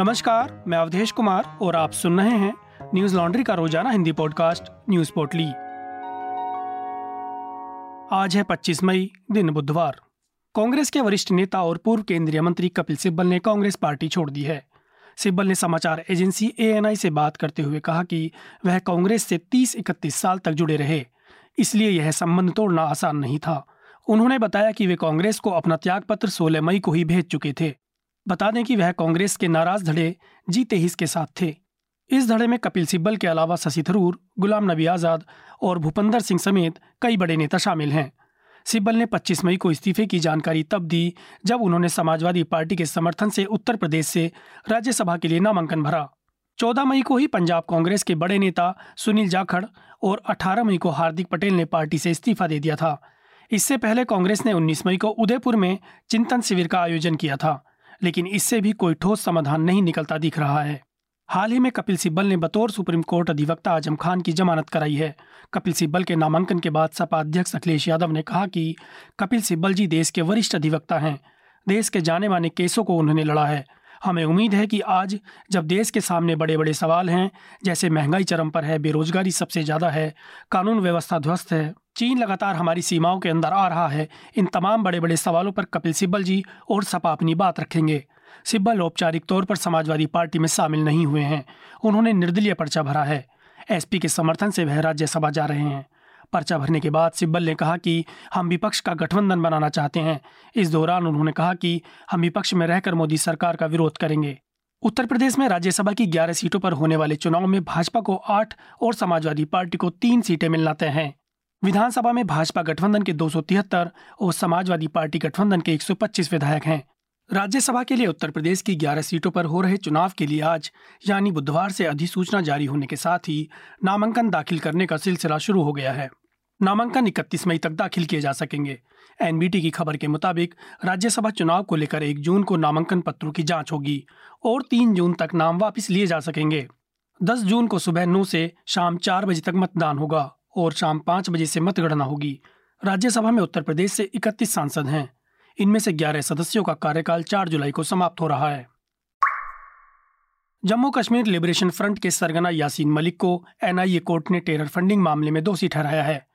नमस्कार, मैं अवधेश कुमार और आप सुन रहे हैं न्यूज़ लॉन्ड्री का रोज़ाना हिंदी पॉडकास्ट न्यूज़ पोर्टली। आज है 25 मई, दिन बुधवार। कांग्रेस के वरिष्ठ नेता और पूर्व केंद्रीय मंत्री कपिल सिब्बल ने कांग्रेस पार्टी छोड़ दी है। सिब्बल ने समाचार एजेंसी एएनआई से बात करते हुए कहा कि वह कांग्रेस से 30-31 साल तक जुड़े रहे, इसलिए यह संबंध तोड़ना आसान नहीं था। उन्होंने बताया कि वे कांग्रेस को अपना त्यागपत्र 16 मई को ही भेज चुके थे। बता दें कि वह कांग्रेस के नाराज़ धड़े जी तेईस के साथ थे। इस धड़े में कपिल सिब्बल के अलावा शशि थरूर, गुलाम नबी आज़ाद और भूपेंद्र सिंह समेत कई बड़े नेता शामिल हैं। सिब्बल ने 25 मई को इस्तीफे की जानकारी तब दी जब उन्होंने समाजवादी पार्टी के समर्थन से उत्तर प्रदेश से राज्यसभा के लिए नामांकन भरा। 14 मई को ही पंजाब कांग्रेस के बड़े नेता सुनील जाखड़ और 18 मई को हार्दिक पटेल ने पार्टी से इस्तीफा दे दिया था। इससे पहले कांग्रेस ने 19 मई को उदयपुर में चिंतन शिविर का आयोजन किया था। लेकिन इससे भी कोई ठोस समाधान नहीं निकलता दिख रहा है। हाल ही में कपिल सिब्बल ने बतौर सुप्रीम कोर्ट अधिवक्ता आज़म खान की जमानत कराई है। कपिल सिब्बल के नामांकन के बाद सपा अध्यक्ष अखिलेश यादव ने कहा कि कपिल सिब्बल जी देश के वरिष्ठ अधिवक्ता हैं। देश के जाने माने केसों को उन्होंने लड़ा है। हमें उम्मीद है कि आज जब देश के सामने बड़े बड़े सवाल हैं, जैसे महँगाई चरम पर है, बेरोजगारी सबसे ज़्यादा है, कानून व्यवस्था ध्वस्त है चीन लगातार हमारी सीमाओं के अंदर आ रहा है। इन तमाम बड़े बड़े सवालों पर कपिल सिब्बल जी और सपा अपनी बात रखेंगे। सिब्बल औपचारिक तौर पर समाजवादी पार्टी में शामिल नहीं हुए हैं। उन्होंने निर्दलीय पर्चा भरा है। एसपी के समर्थन से वह राज्यसभा जा रहे हैं। पर्चा भरने के बाद सिब्बल ने कहा कि हम विपक्ष का गठबंधन बनाना चाहते हैं। इस दौरान उन्होंने कहा कि हम विपक्ष में रहकर मोदी सरकार का विरोध करेंगे। उत्तर प्रदेश में राज्यसभा की 11 सीटों पर होने वाले चुनाव में भाजपा को आठ और समाजवादी पार्टी को तीन सीटें मिलना तय हैं। विधानसभा में भाजपा गठबंधन के दो सौ तिहत्तर और समाजवादी पार्टी गठबंधन के 125 विधायक हैं। राज्यसभा के लिए उत्तर प्रदेश की 11 सीटों पर हो रहे चुनाव के लिए आज, यानी बुधवार से अधिसूचना जारी होने के साथ ही नामांकन दाखिल करने का सिलसिला शुरू हो गया है। नामांकन इकतीस मई तक दाखिल किए जा सकेंगे। एनबीटी की खबर के मुताबिक राज्यसभा चुनाव को लेकर एक जून को नामांकन पत्रों की जाँच होगी और तीन जून तक नाम वापस लिए जा सकेंगे। दस जून को सुबह नौ से शाम चार बजे तक मतदान होगा। और शाम पाँच बजे से मतगणना होगी। राज्यसभा में उत्तर प्रदेश से इकतीस सांसद हैं। इनमें से ग्यारह सदस्यों का कार्यकाल चार जुलाई को समाप्त हो रहा है। जम्मू कश्मीर लिबरेशन फ्रंट के सरगना यासीन मलिक को एनआईए कोर्ट ने टेरर फंडिंग मामले में दोषी ठहराया है।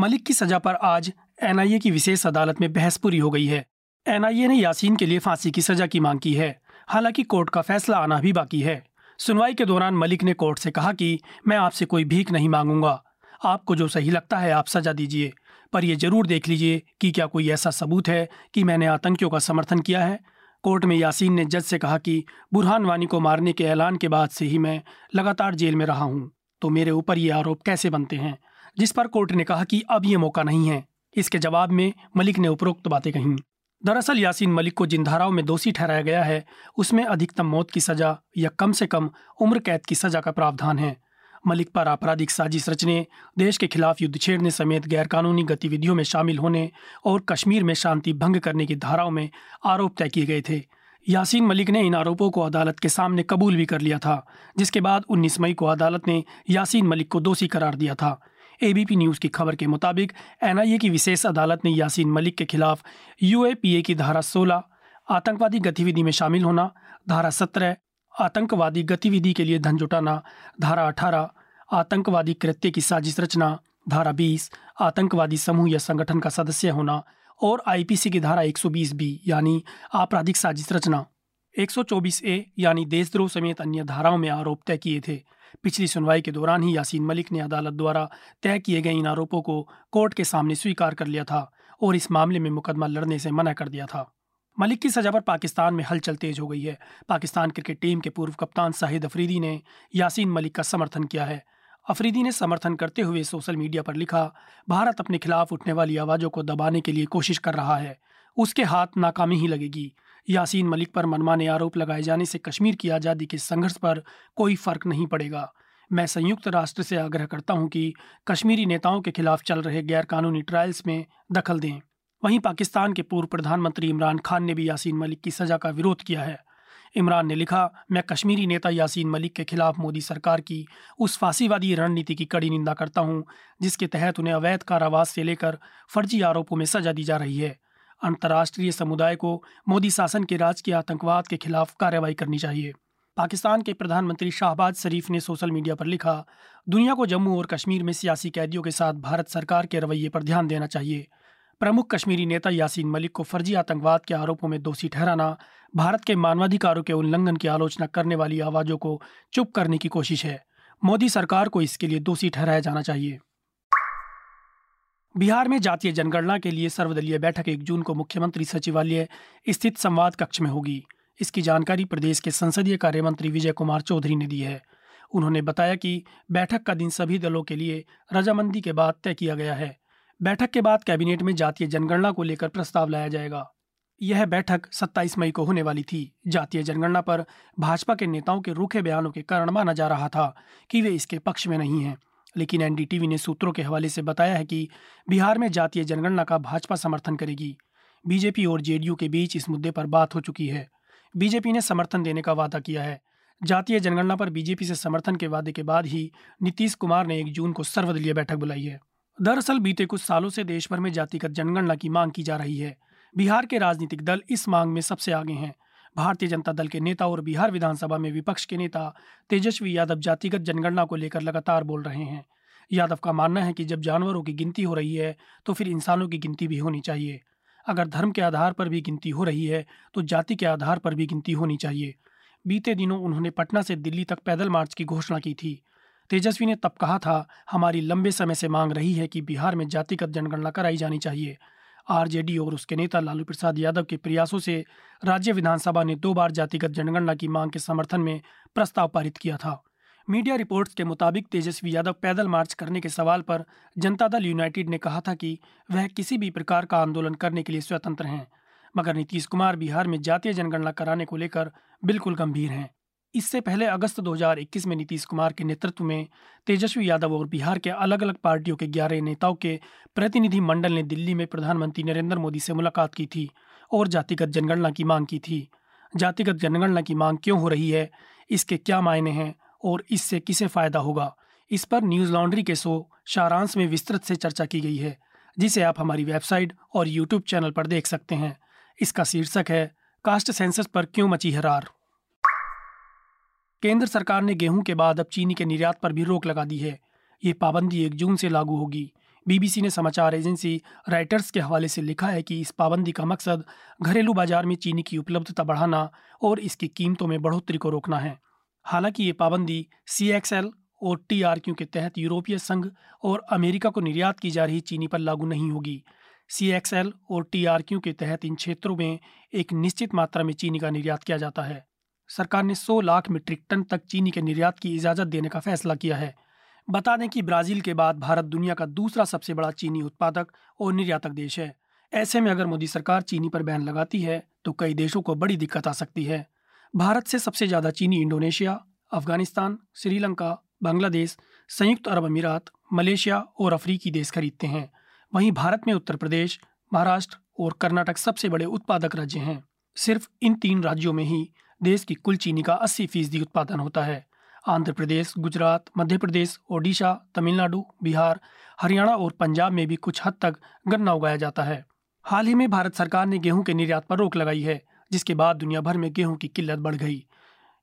मलिक की सजा पर आज एनआईए की विशेष अदालत में बहस पूरी हो गई है। एनआईए ने यासीन के लिए फांसी की सजा की मांग की है। हालाँकि कोर्ट का फैसला आना भी बाकी है। सुनवाई के दौरान मलिक ने कोर्ट से कहा कि, मैं आपसे कोई भीख नहीं मांगूँगा। आपको जो सही लगता है, आप सजा दीजिए। पर यह ज़रूर देख लीजिए कि क्या कोई ऐसा सबूत है कि मैंने आतंकियों का समर्थन किया है। कोर्ट में यासीन ने जज से कहा कि बुरहान वानी को मारने के ऐलान के बाद से ही मैं लगातार जेल में रहा हूँ। तो मेरे ऊपर ये आरोप कैसे बनते हैं? जिस पर कोर्ट ने कहा कि अब ये मौका नहीं है। इसके जवाब में मलिक ने उपरोक्त बातें कहीं। दरअसल यासीन मलिक को जिन धाराओं में दोषी ठहराया गया है, उसमें अधिकतम मौत की सजा या कम से कम उम्र कैद की सजा का प्रावधान है। मलिक पर आपराधिक साजिश रचने, देश के खिलाफ युद्ध छेड़ने समेत गैरकानूनी गतिविधियों में शामिल होने और कश्मीर में शांति भंग करने की धाराओं में आरोप तय किए गए थे। यासीन मलिक ने इन आरोपों को अदालत के सामने कबूल भी कर लिया था, जिसके बाद 19 मई को अदालत ने यासीन मलिक को दोषी करार दिया था। एबीपी न्यूज़ की खबर के मुताबिक, एनआईए की विशेष अदालत ने यासीन मलिक के खिलाफ यूएपीए की धारा 16 आतंकवादी गतिविधि में शामिल होना, धारा 17 आतंकवादी गतिविधि के लिए धन जुटाना, धारा अठारह, आतंकवादी कृत्य की साजिश रचना, धारा बीस, आतंकवादी समूह या संगठन का सदस्य होना और आईपीसी की धारा 120 बी, यानी आपराधिक साजिश रचना। 124 ए, यानी देशद्रोह समेत अन्य धाराओं में आरोप तय किए थे। पिछली सुनवाई के दौरान ही यासीन मलिक ने अदालत द्वारा तय किए गए इन आरोपों को कोर्ट के सामने स्वीकार कर लिया था और इस मामले में मुकदमा लड़ने से मना कर दिया था। मलिक की सजा पर पाकिस्तान में हलचल तेज हो गई है। पाकिस्तान क्रिकेट टीम के पूर्व कप्तान शाहिद अफरीदी ने यासीन मलिक का समर्थन किया है। अफरीदी ने समर्थन करते हुए सोशल मीडिया पर लिखा, भारत अपने खिलाफ उठने वाली आवाज़ों को दबाने के लिए कोशिश कर रहा है। उसके हाथ नाकामी ही लगेगी। यासीन मलिक पर मनमाने आरोप लगाए जाने से कश्मीर की आज़ादी के संघर्ष पर कोई फ़र्क नहीं पड़ेगा। मैं संयुक्त राष्ट्र से आग्रह करता हूँ कि कश्मीरी नेताओं के खिलाफ चल रहे गैरकानूनी ट्रायल्स में दखल दें। वहीं पाकिस्तान के पूर्व प्रधानमंत्री इमरान खान ने भी यासीन मलिक की सजा का विरोध किया है। इमरान ने लिखा, मैं कश्मीरी नेता यासीन मलिक के खिलाफ मोदी सरकार की उस फांसीवादी रणनीति की कड़ी निंदा करता हूँ, जिसके तहत उन्हें अवैध कारावास से लेकर फर्जी आरोपों में सजा दी जा रही है। अंतर्राष्ट्रीय समुदाय को मोदी शासन के राज के आतंकवाद के खिलाफ कार्रवाई करनी चाहिए। पाकिस्तान के प्रधानमंत्री शाहबाज शरीफ ने सोशल मीडिया पर लिखा, दुनिया को जम्मू और कश्मीर में सियासी कैदियों के साथ भारत सरकार के रवैये पर ध्यान देना चाहिए। प्रमुख कश्मीरी नेता यासीन मलिक को फर्जी आतंकवाद के आरोपों में दोषी ठहराना, भारत के मानवाधिकारों के उल्लंघन की आलोचना करने वाली आवाजों को चुप करने की कोशिश है। मोदी सरकार को इसके लिए दोषी ठहराया जाना चाहिए। बिहार में जातीय जनगणना के लिए सर्वदलीय बैठक एक जून को मुख्यमंत्री सचिवालय स्थित संवाद कक्ष में होगी। इसकी जानकारी प्रदेश के संसदीय कार्य मंत्री विजय कुमार चौधरी ने दी है। उन्होंने बताया कि बैठक का दिन सभी दलों के लिए रजामंदी के बाद तय किया गया है। बैठक के बाद कैबिनेट में जातीय जनगणना को लेकर प्रस्ताव लाया जाएगा। यह बैठक 27 मई को होने वाली थी। जातीय जनगणना पर भाजपा के नेताओं के रूखे बयानों के कारण माना जा रहा था कि वे इसके पक्ष में नहीं हैं। लेकिन एनडीटीवी ने सूत्रों के हवाले से बताया है कि बिहार में जातीय जनगणना का भाजपा समर्थन करेगी। बीजेपी और जेडीयू के बीच इस मुद्दे पर बात हो चुकी है। बीजेपी ने समर्थन देने का वादा किया है। जातीय जनगणना पर बीजेपी से समर्थन के वादे के बाद ही नीतीश कुमार ने एक जून को सर्वदलीय बैठक बुलाई है। दरअसल बीते कुछ सालों से देश भर में जातिगत जनगणना की मांग की जा रही है। बिहार के राजनीतिक दल इस मांग में सबसे आगे हैं। भारतीय जनता दल के नेता और बिहार विधानसभा में विपक्ष के नेता तेजस्वी यादव जातिगत जनगणना को लेकर लगातार बोल रहे हैं। यादव का मानना है कि जब जानवरों की गिनती हो रही है तो फिर इंसानों की गिनती भी होनी चाहिए। अगर धर्म के आधार पर भी गिनती हो रही है तो जाति के आधार पर भी गिनती होनी चाहिए। बीते दिनों उन्होंने पटना से दिल्ली तक पैदल मार्च की घोषणा की थी। तेजस्वी ने तब कहा था, हमारी लंबे समय से मांग रही है कि बिहार में जातिगत जनगणना कराई जानी चाहिए। आरजेडी और उसके नेता लालू प्रसाद यादव के प्रयासों से राज्य विधानसभा ने दो बार जातिगत जनगणना की मांग के समर्थन में प्रस्ताव पारित किया था। मीडिया रिपोर्ट्स के मुताबिक तेजस्वी यादव पैदल मार्च करने के सवाल पर जनता दल यूनाइटेड ने कहा था कि वह किसी भी प्रकार का आंदोलन करने के लिए स्वतंत्र हैं, मगर नीतीश कुमार बिहार में जातीय जनगणना कराने को लेकर बिल्कुल गंभीर हैं। इससे पहले अगस्त 2021 में नीतीश कुमार के नेतृत्व में तेजस्वी यादव और बिहार के अलग अलग पार्टियों के ग्यारह नेताओं के प्रतिनिधि मंडल ने दिल्ली में प्रधानमंत्री नरेंद्र मोदी से मुलाकात की थी और जातिगत जनगणना की मांग की थी। जातिगत जनगणना की मांग क्यों हो रही है? इसके क्या मायने हैं? और इससे किसे फ़ायदा होगा? इस पर न्यूज़ लॉन्ड्री के शो सारांश में विस्तृत से चर्चा की गई है, जिसे आप हमारी वेबसाइट और यूट्यूब चैनल पर देख सकते हैं। इसका शीर्षक है, कास्ट सेंसस पर क्यों मची हरार? केंद्र सरकार ने गेहूँ के बाद अब चीनी के निर्यात पर भी रोक लगा दी है। ये पाबंदी एक जून से लागू होगी। बीबीसी ने समाचार एजेंसी राइटर्स के हवाले से लिखा है कि इस पाबंदी का मकसद घरेलू बाज़ार में चीनी की उपलब्धता बढ़ाना और इसकी कीमतों में बढ़ोतरी को रोकना है। हालाँकि ये पाबंदी सी और टी के तहत यूरोपीय संघ और अमेरिका को निर्यात की जा रही चीनी पर लागू नहीं होगी। सी और टी के तहत इन क्षेत्रों में एक निश्चित मात्रा में चीनी का निर्यात किया जाता है। सरकार ने 100 लाख मीट्रिक टन तक चीनी के निर्यात की इजाज़त देने का फैसला किया है। बता दें कि ब्राज़ील के बाद भारत दुनिया का दूसरा सबसे बड़ा चीनी उत्पादक और निर्यातक देश है। ऐसे में अगर मोदी सरकार चीनी पर बैन लगाती है तो कई देशों को बड़ी दिक्कत आ सकती है। भारत से सबसे ज़्यादा चीनी इंडोनेशिया, अफ़गानिस्तान, श्रीलंका, बांग्लादेश, संयुक्त अरब अमीरात, मलेशिया और अफ्रीकी देश खरीदते हैं। वहीं भारत में उत्तर प्रदेश, महाराष्ट्र और कर्नाटक सबसे बड़े उत्पादक राज्य हैं। सिर्फ़ इन तीन राज्यों में ही देश की कुल चीनी का 80 फ़ीसदी उत्पादन होता है। आंध्र प्रदेश, गुजरात, मध्य प्रदेश, ओडिशा, तमिलनाडु, बिहार, हरियाणा और पंजाब में भी कुछ हद तक गन्ना उगाया जाता है। हाल ही में भारत सरकार ने गेहूँ के निर्यात पर रोक लगाई है, जिसके बाद दुनिया भर में गेहूँ की किल्लत बढ़ गई।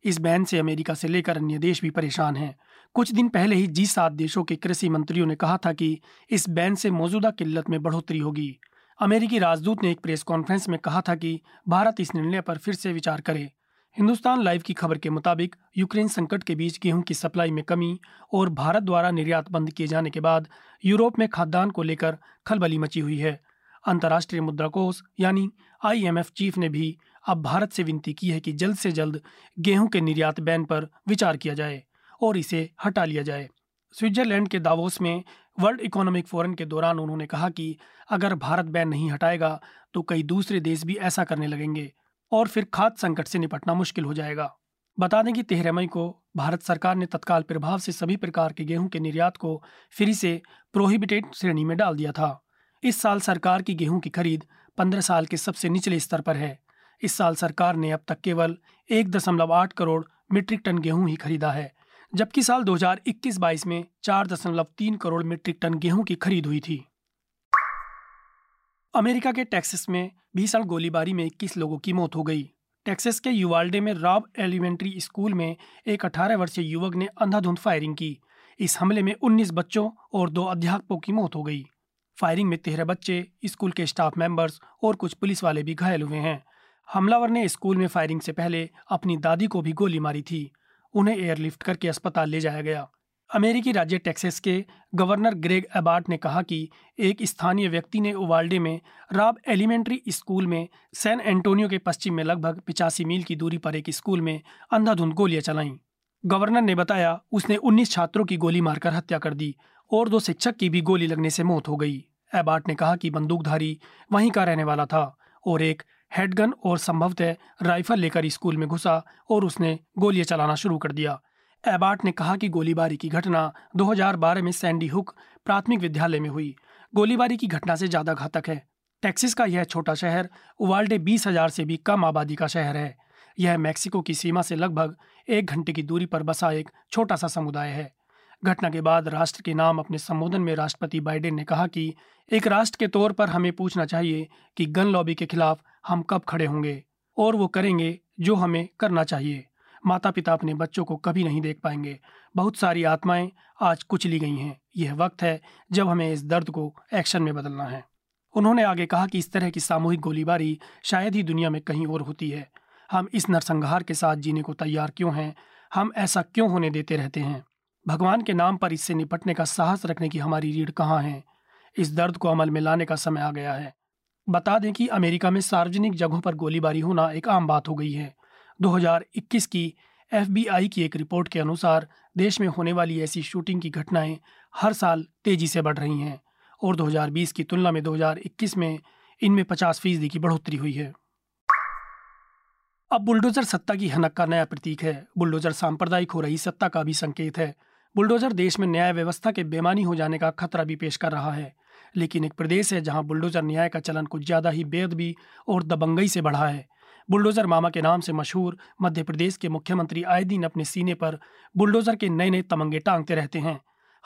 इस बैन से अमेरिका से लेकर अन्य देश भी परेशान हैं। कुछ दिन पहले ही जी सात देशों के कृषि मंत्रियों ने कहा था कि इस बैन से मौजूदा किल्लत में बढ़ोतरी होगी। अमेरिकी राजदूत ने एक प्रेस कॉन्फ्रेंस में कहा था कि भारत इस निर्णय पर फिर से विचार करे। हिंदुस्तान लाइव की खबर के मुताबिक, यूक्रेन संकट के बीच गेहूँ की सप्लाई में कमी और भारत द्वारा निर्यात बंद किए जाने के बाद यूरोप में खाद्यान्न को लेकर खलबली मची हुई है। अंतर्राष्ट्रीय मुद्रा कोष यानी आईएमएफ चीफ ने भी अब भारत से विनती की है कि जल्द से जल्द गेहूँ के निर्यात बैन पर विचार किया जाए और इसे हटा लिया जाए। स्विट्जरलैंड के दावोस में वर्ल्ड इकोनॉमिक फोरम के दौरान उन्होंने कहा कि अगर भारत बैन नहीं हटाएगा तो कई दूसरे देश भी ऐसा करने लगेंगे। और फिर खाद्य संकट से निपटना मुश्किल हो जाएगा। बता दें कि तेरह मई को भारत सरकार ने तत्काल प्रभाव से सभी प्रकार के गेहूँ के निर्यात को फिर से प्रोहिबिटेड श्रेणी में डाल दिया था। इस साल सरकार की गेहूँ की खरीद पंद्रह साल के सबसे निचले स्तर पर है। इस साल सरकार ने अब तक केवल एक दशमलव आठ करोड़ मीट्रिक टन गेहूँ ही खरीदा है, जबकि साल 2021-22 में चार दशमलव तीन करोड़ मीट्रिक टन गेहूँ की खरीद हुई थी। अमेरिका के टेक्सास में भीषण गोलीबारी में 21 लोगों की मौत हो गई। टेक्सास के युवाल्डे में रॉब एलिमेंट्री स्कूल में एक 18 वर्षीय युवक ने अंधाधुंध फायरिंग की। इस हमले में 19 बच्चों और दो अध्यापकों की मौत हो गई। फायरिंग में तेरह बच्चे, स्कूल के स्टाफ मेंबर्स और कुछ पुलिस वाले भी घायल हुए हैं। हमलावर ने स्कूल में फायरिंग से पहले अपनी दादी को भी गोली मारी थी। उन्हें एयरलिफ्ट करके अस्पताल ले जाया गया। अमेरिकी राज्य टेक्सास के गवर्नर ग्रेग एबार्ट ने कहा कि एक स्थानीय व्यक्ति ने उवाल्डे में राब एलिमेंट्री स्कूल में सैन एंटोनियो के पश्चिम में लगभग पिचासी मील की दूरी पर एक स्कूल में अंधाधुंध गोलियाँ चलाईं। गवर्नर ने बताया, उसने 19 छात्रों की गोली मारकर हत्या कर दी और दो शिक्षक की भी गोली लगने से मौत हो गई। एबार्ट ने कहा कि बंदूकधारी वहीं का रहने वाला था और एक हेडगन और संभवतः राइफल लेकर स्कूल में घुसा और उसने गोलियाँ चलाना शुरू कर दिया। एबार्ट ने कहा कि गोलीबारी की घटना 2012 में सैंडी हुक प्राथमिक विद्यालय में हुई। गोलीबारी की घटना से ज़्यादा घातक है। टेक्सिस का यह छोटा शहर उवाल्डे बीस हज़ार से भी कम आबादी का शहर है। यह मैक्सिको की सीमा से लगभग एक घंटे की दूरी पर बसा एक छोटा सा समुदाय है। घटना के बाद राष्ट्र के नाम अपने संबोधन में राष्ट्रपति बाइडेन ने कहा कि एक राष्ट्र के तौर पर हमें पूछना चाहिए कि गन लॉबी के खिलाफ हम कब खड़े होंगे और वो करेंगे जो हमें करना चाहिए। माता पिता अपने बच्चों को कभी नहीं देख पाएँगे। बहुत सारी आत्माएँ आज कुचली गई हैं। यह वक्त है जब हमें इस दर्द को एक्शन में बदलना है। उन्होंने आगे कहा कि इस तरह की सामूहिक गोलीबारी शायद ही दुनिया में कहीं और होती है। हम इस नरसंहार के साथ जीने को तैयार क्यों हैं? हम ऐसा क्यों होने देते रहते हैं? भगवान के नाम पर इससे निपटने का साहस रखने की हमारी रीढ़ कहाँ है? इस दर्द को अमल में लाने का समय आ गया है। बता दें कि अमेरिका में सार्वजनिक जगहों पर गोलीबारी होना एक आम बात हो गई है। 2021 की एफबीआई की एक रिपोर्ट के अनुसार देश में होने वाली ऐसी शूटिंग की घटनाएँ हर साल तेज़ी से बढ़ रही हैं और 2020 की तुलना में 2021 में इनमें 50 फ़ीसदी की बढ़ोतरी हुई है। अब बुलडोजर सत्ता की हनक का नया प्रतीक है। बुलडोजर सांप्रदायिक हो रही सत्ता का भी संकेत है। बुलडोजर देश में न्याय व्यवस्था के बेमानी हो जाने का खतरा भी पेश कर रहा है। लेकिन एक प्रदेश है जहाँ बुलडोजर न्याय का चलन कुछ ज़्यादा ही बेदबी और दबंगई से बढ़ा है। बुलडोजर मामा के नाम से मशहूर मध्य प्रदेश के मुख्यमंत्री आए दिन अपने सीने पर बुलडोजर के नए नए तमंगे टांगते रहते हैं।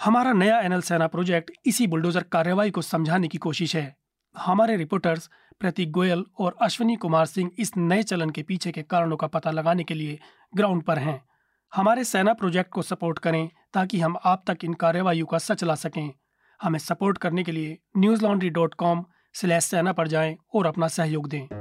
हमारा नया एनएल सेना प्रोजेक्ट इसी बुलडोजर कार्यवाही को समझाने की कोशिश है। हमारे रिपोर्टर्स प्रतीक गोयल और अश्विनी कुमार सिंह इस नए चलन के पीछे के कारणों का पता लगाने के लिए ग्राउंड पर हैं। हमारे सेना प्रोजेक्ट को सपोर्ट करें ताकि हम आप तक इन कार्यवाही का सच ला सकें। हमें सपोर्ट करने के लिए Newslaundry dot com slash Sena पर जाएँ और अपना सहयोग दें।